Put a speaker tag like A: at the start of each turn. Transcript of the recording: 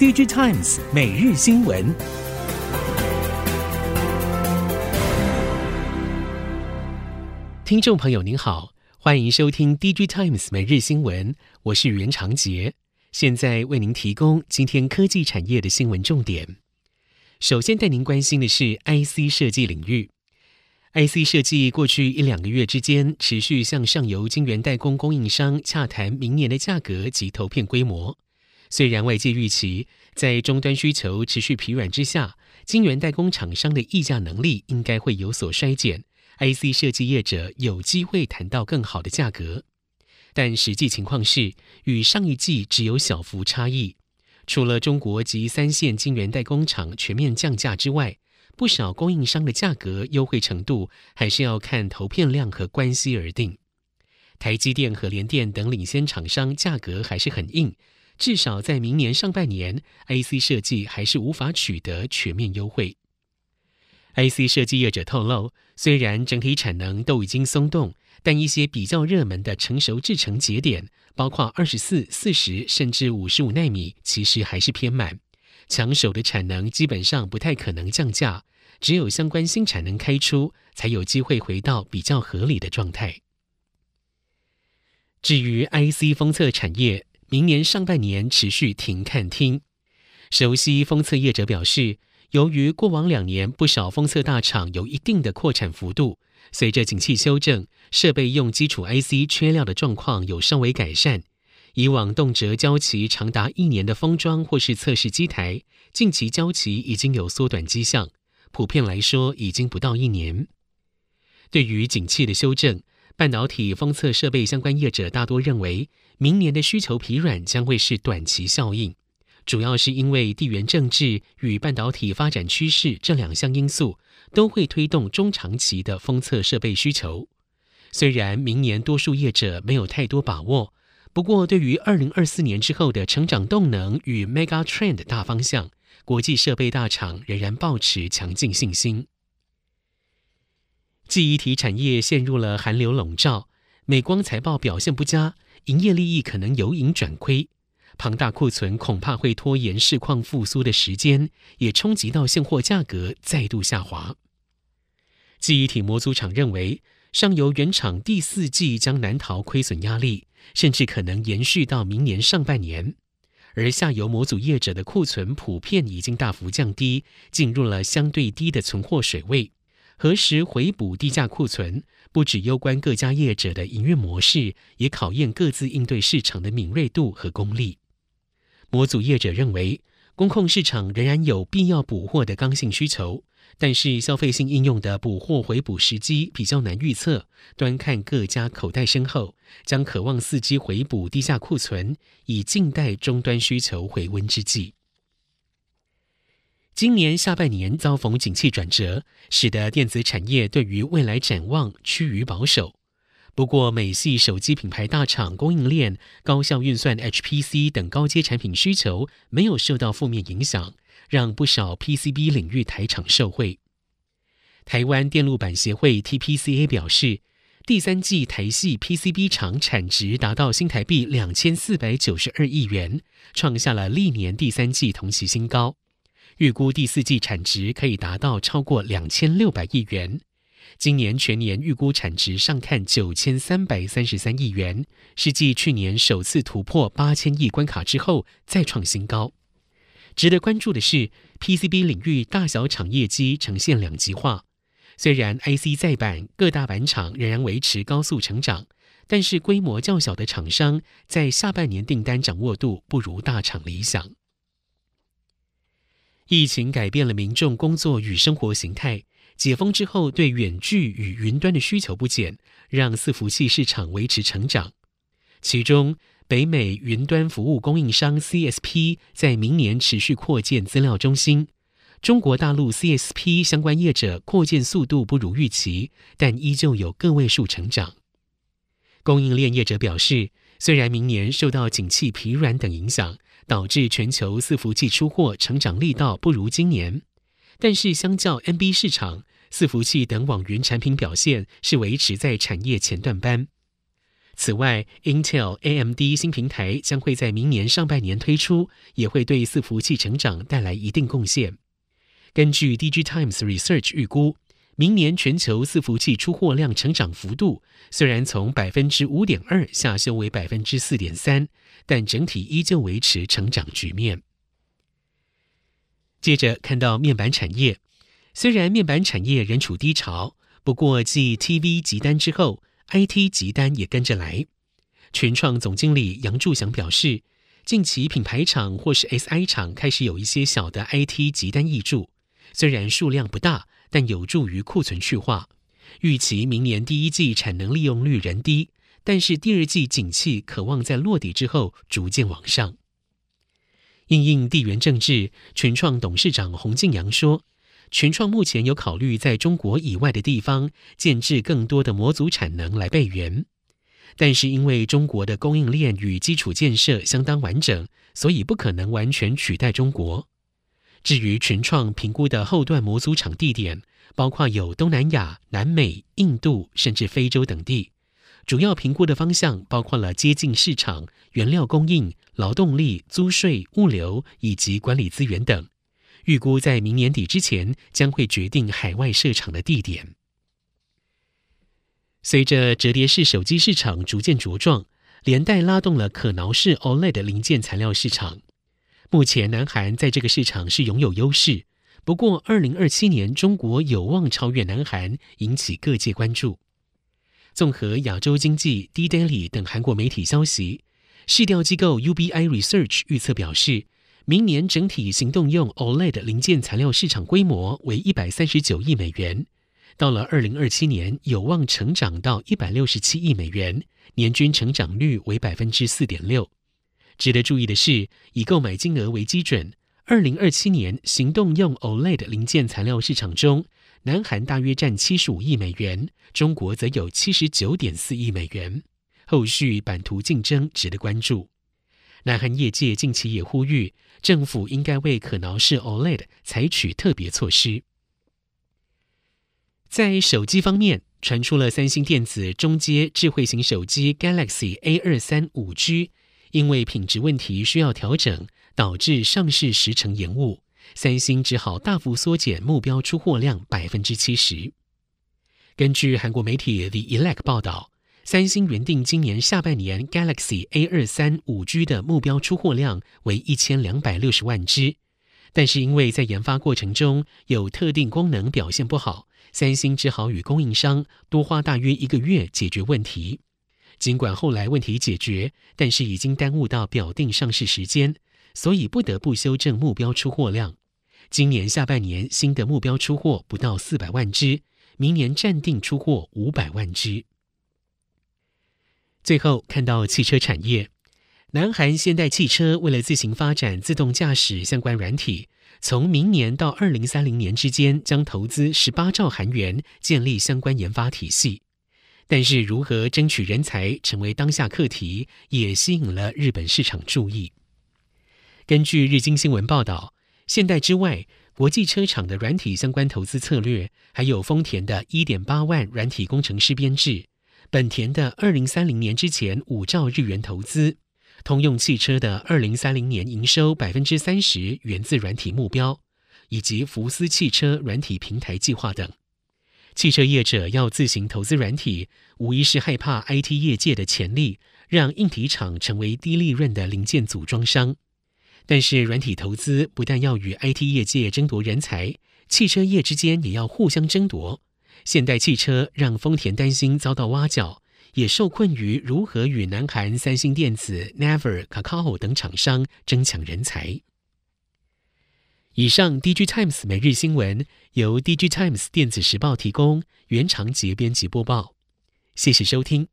A: DigiTimes 每日新闻，听众朋友您好，欢迎收听 DigiTimes 每日新闻，我是袁长杰，现在为您提供今天科技产业的新闻重点。首先带您关心的是 IC 设计领域。IC 设计过去一两个月之间，持续向上游晶圆代工供应商洽谈明年的价格及投片规模。虽然外界预期在终端需求持续疲软之下，晶圆代工厂商的议价能力应该会有所衰减，IC 设计业者有机会谈到更好的价格，但实际情况是与上一季只有小幅差异。除了中国及三线晶圆代工厂全面降价之外，不少供应商的价格优惠程度，还是要看投片量和关系而定。台积电和联电等领先厂商价格还是很硬，至少在明年上半年，IC 设计还是无法取得全面优惠。IC 设计业者透露，虽然整体产能都已经松动，但一些比较热门的成熟制程节点，包括二十四、四十甚至五十五纳米，其实还是偏满。抢手的产能基本上不太可能降价。只有相关新产能开出，才有机会回到比较合理的状态。至于 IC 封测产业，明年上半年持续停看听。熟悉封测业者表示，由于过往两年不少封测大厂有一定的扩产幅度，随着景气修正，设备用基础 IC 缺料的状况有稍微改善。以往动辄交期长达一年的封装或是测试机台，近期交期已经有缩短迹象。普遍来说，已经不到一年。对于景气的修正，半导体封测设备相关业者大多认为，明年的需求疲软将会是短期效应，主要是因为地缘政治与半导体发展趋势这两项因素都会推动中长期的封测设备需求。虽然明年多数业者没有太多把握，不过对于二零二四年之后的成长动能与 Mega Trend 大方向。国际设备大厂仍然抱持强劲信心。记忆体产业陷入了寒流笼罩，美光财报表现不佳，营业利益可能由盈转亏，庞大库存恐怕会拖延市况复苏的时间，也冲击到现货价格再度下滑。记忆体模组厂认为，上游原厂第四季将难逃亏损压力，甚至可能延续到明年上半年。而下游模组业者的库存普遍已经大幅降低，进入了相对低的存货水位。何时回补低价库存，不只攸关各家业者的营运模式，也考验各自应对市场的敏锐度和功力。模组业者认为，工控市场仍然有必要补货的刚性需求。但是消费性应用的补货回补时机比较难预测，端看各家口袋深厚，将渴望伺机回补低价库存，以静待终端需求回温之际。今年下半年遭逢景气转折，使得电子产业对于未来展望趋于保守。不过，美系手机品牌大厂供应链、高效运算 HPC 等高阶产品需求没有受到负面影响。让不少 PCB 领域台厂受惠。台湾电路板协会 TPCA 表示，第三季台系 PCB 厂产值达到新台币两千四百九十二亿元，创下了历年第三季同期新高。预估第四季产值可以达到超过两千六百亿元。今年全年预估产值上看九千三百三十三亿元，是继去年首次突破八千亿关卡之后再创新高。值得关注的是，PCB 领域大小厂业绩呈现两极化。虽然 IC 载板各大板厂仍然维持高速成长，但是规模较小的厂商在下半年订单掌握度不如大厂理想。疫情改变了民众工作与生活形态，解封之后对远距与云端的需求不减，让伺服器市场维持成长。其中，北美云端服务供应商 CSP 在明年持续扩建资料中心，中国大陆 CSP 相关业者扩建速度不如预期，但依旧有个位数成长。供应链业者表示，虽然明年受到景气疲软等影响，导致全球伺服器出货成长力道不如今年，但是相较 NB 市场，伺服器等网云产品表现是维持在产业前段班。此外，Intel、AMD 新平台将会在明年上半年推出，也会对伺服器成长带来一定贡献。根据 D G Times Research 预估，明年全球伺服器出货量成长幅度虽然从百分之五点二下修为百分之四点三，但整体依旧维持成长局面。接着看到面板产业，虽然面板产业仍处低潮，不过继 TV 集单之后，IT 集单也跟着来。群创总经理杨柱祥表示，近期品牌厂或是 SI 厂开始有一些小的 IT 集单挹注。虽然数量不大，但有助于库存去化。预期明年第一季产能利用率仍低，但是第二季景气可望在落底之后逐渐往上。应应地缘政治，群创董事长洪敬阳说，群创目前有考虑在中国以外的地方建置更多的模组产能来备援，但是因为中国的供应链与基础建设相当完整，所以不可能完全取代中国。至于群创评估的后段模组厂地点，包括有东南亚、南美、印度，甚至非洲等地。主要评估的方向包括了接近市场、原料供应、劳动力、租税、物流以及管理资源等。预估在明年底之前，将会决定海外设厂的地点。随着折叠式手机市场逐渐茁壮，连带拉动了可挠式 OLED 零件材料市场。目前，南韩在这个市场是拥有优势。不过，二零二七年中国有望超越南韩，引起各界关注。综合亚洲经济、D-Daily 等韩国媒体消息，市调机构 UBI Research 预测表示，明年整体行动用 OLED 零件材料市场规模为一百三十九亿美元，到了二零二七年有望成长到一百六十七亿美元，年均成长率为百分之四点六。值得注意的是，以购买金额为基准，二零二七年行动用 OLED 零件材料市场中，南韩大约占七十五亿美元，中国则有七十九点四亿美元。后续版图竞争值得关注。南韩业界近期也呼吁，政府应该为可挠式 OLED 采取特别措施。在手机方面，传出了三星电子中阶智慧型手机 Galaxy A 二三五 G。因为品质问题需要调整，导致上市时程延误，三星只好大幅缩减目标出货量百分之七十。根据韩国媒体 The Elect 报道，三星原定今年下半年 Galaxy A 二三五 G 的目标出货量为一千两百六十万只，但是因为在研发过程中有特定功能表现不好，三星只好与供应商多花大约一个月解决问题。尽管后来问题解决，但是已经耽误到表定上市时间，所以不得不修正目标出货量。今年下半年新的目标出货不到四百万只，明年暂定出货五百万只。最后看到汽车产业，南韩现代汽车为了自行发展自动驾驶相关软体，从明年到二零三零年之间将投资十八兆韩元建立相关研发体系。但是，如何争取人才成为当下课题，也吸引了日本市场注意。根据日经新闻报道，现代之外，国际车厂的软体相关投资策略，还有丰田的一点八万软体工程师编制，本田的二零三零年之前五兆日元投资，通用汽车的二零三零年营收百分之三十源自软体目标，以及福斯汽车软体平台计划等。汽车业者要自行投资软体，无疑是害怕 IT 业界的潜力，让硬体厂成为低利润的零件组装商。但是，软体投资不但要与 IT 业界争夺人才，汽车业之间也要互相争夺。现代汽车让丰田担心遭到挖角，也受困于如何与南韩三星电子、Naver、Kakao 等厂商争抢人才。以上 DG Times 每日新闻由 DG Times 电子时报提供，原长节编辑播报，谢谢收听。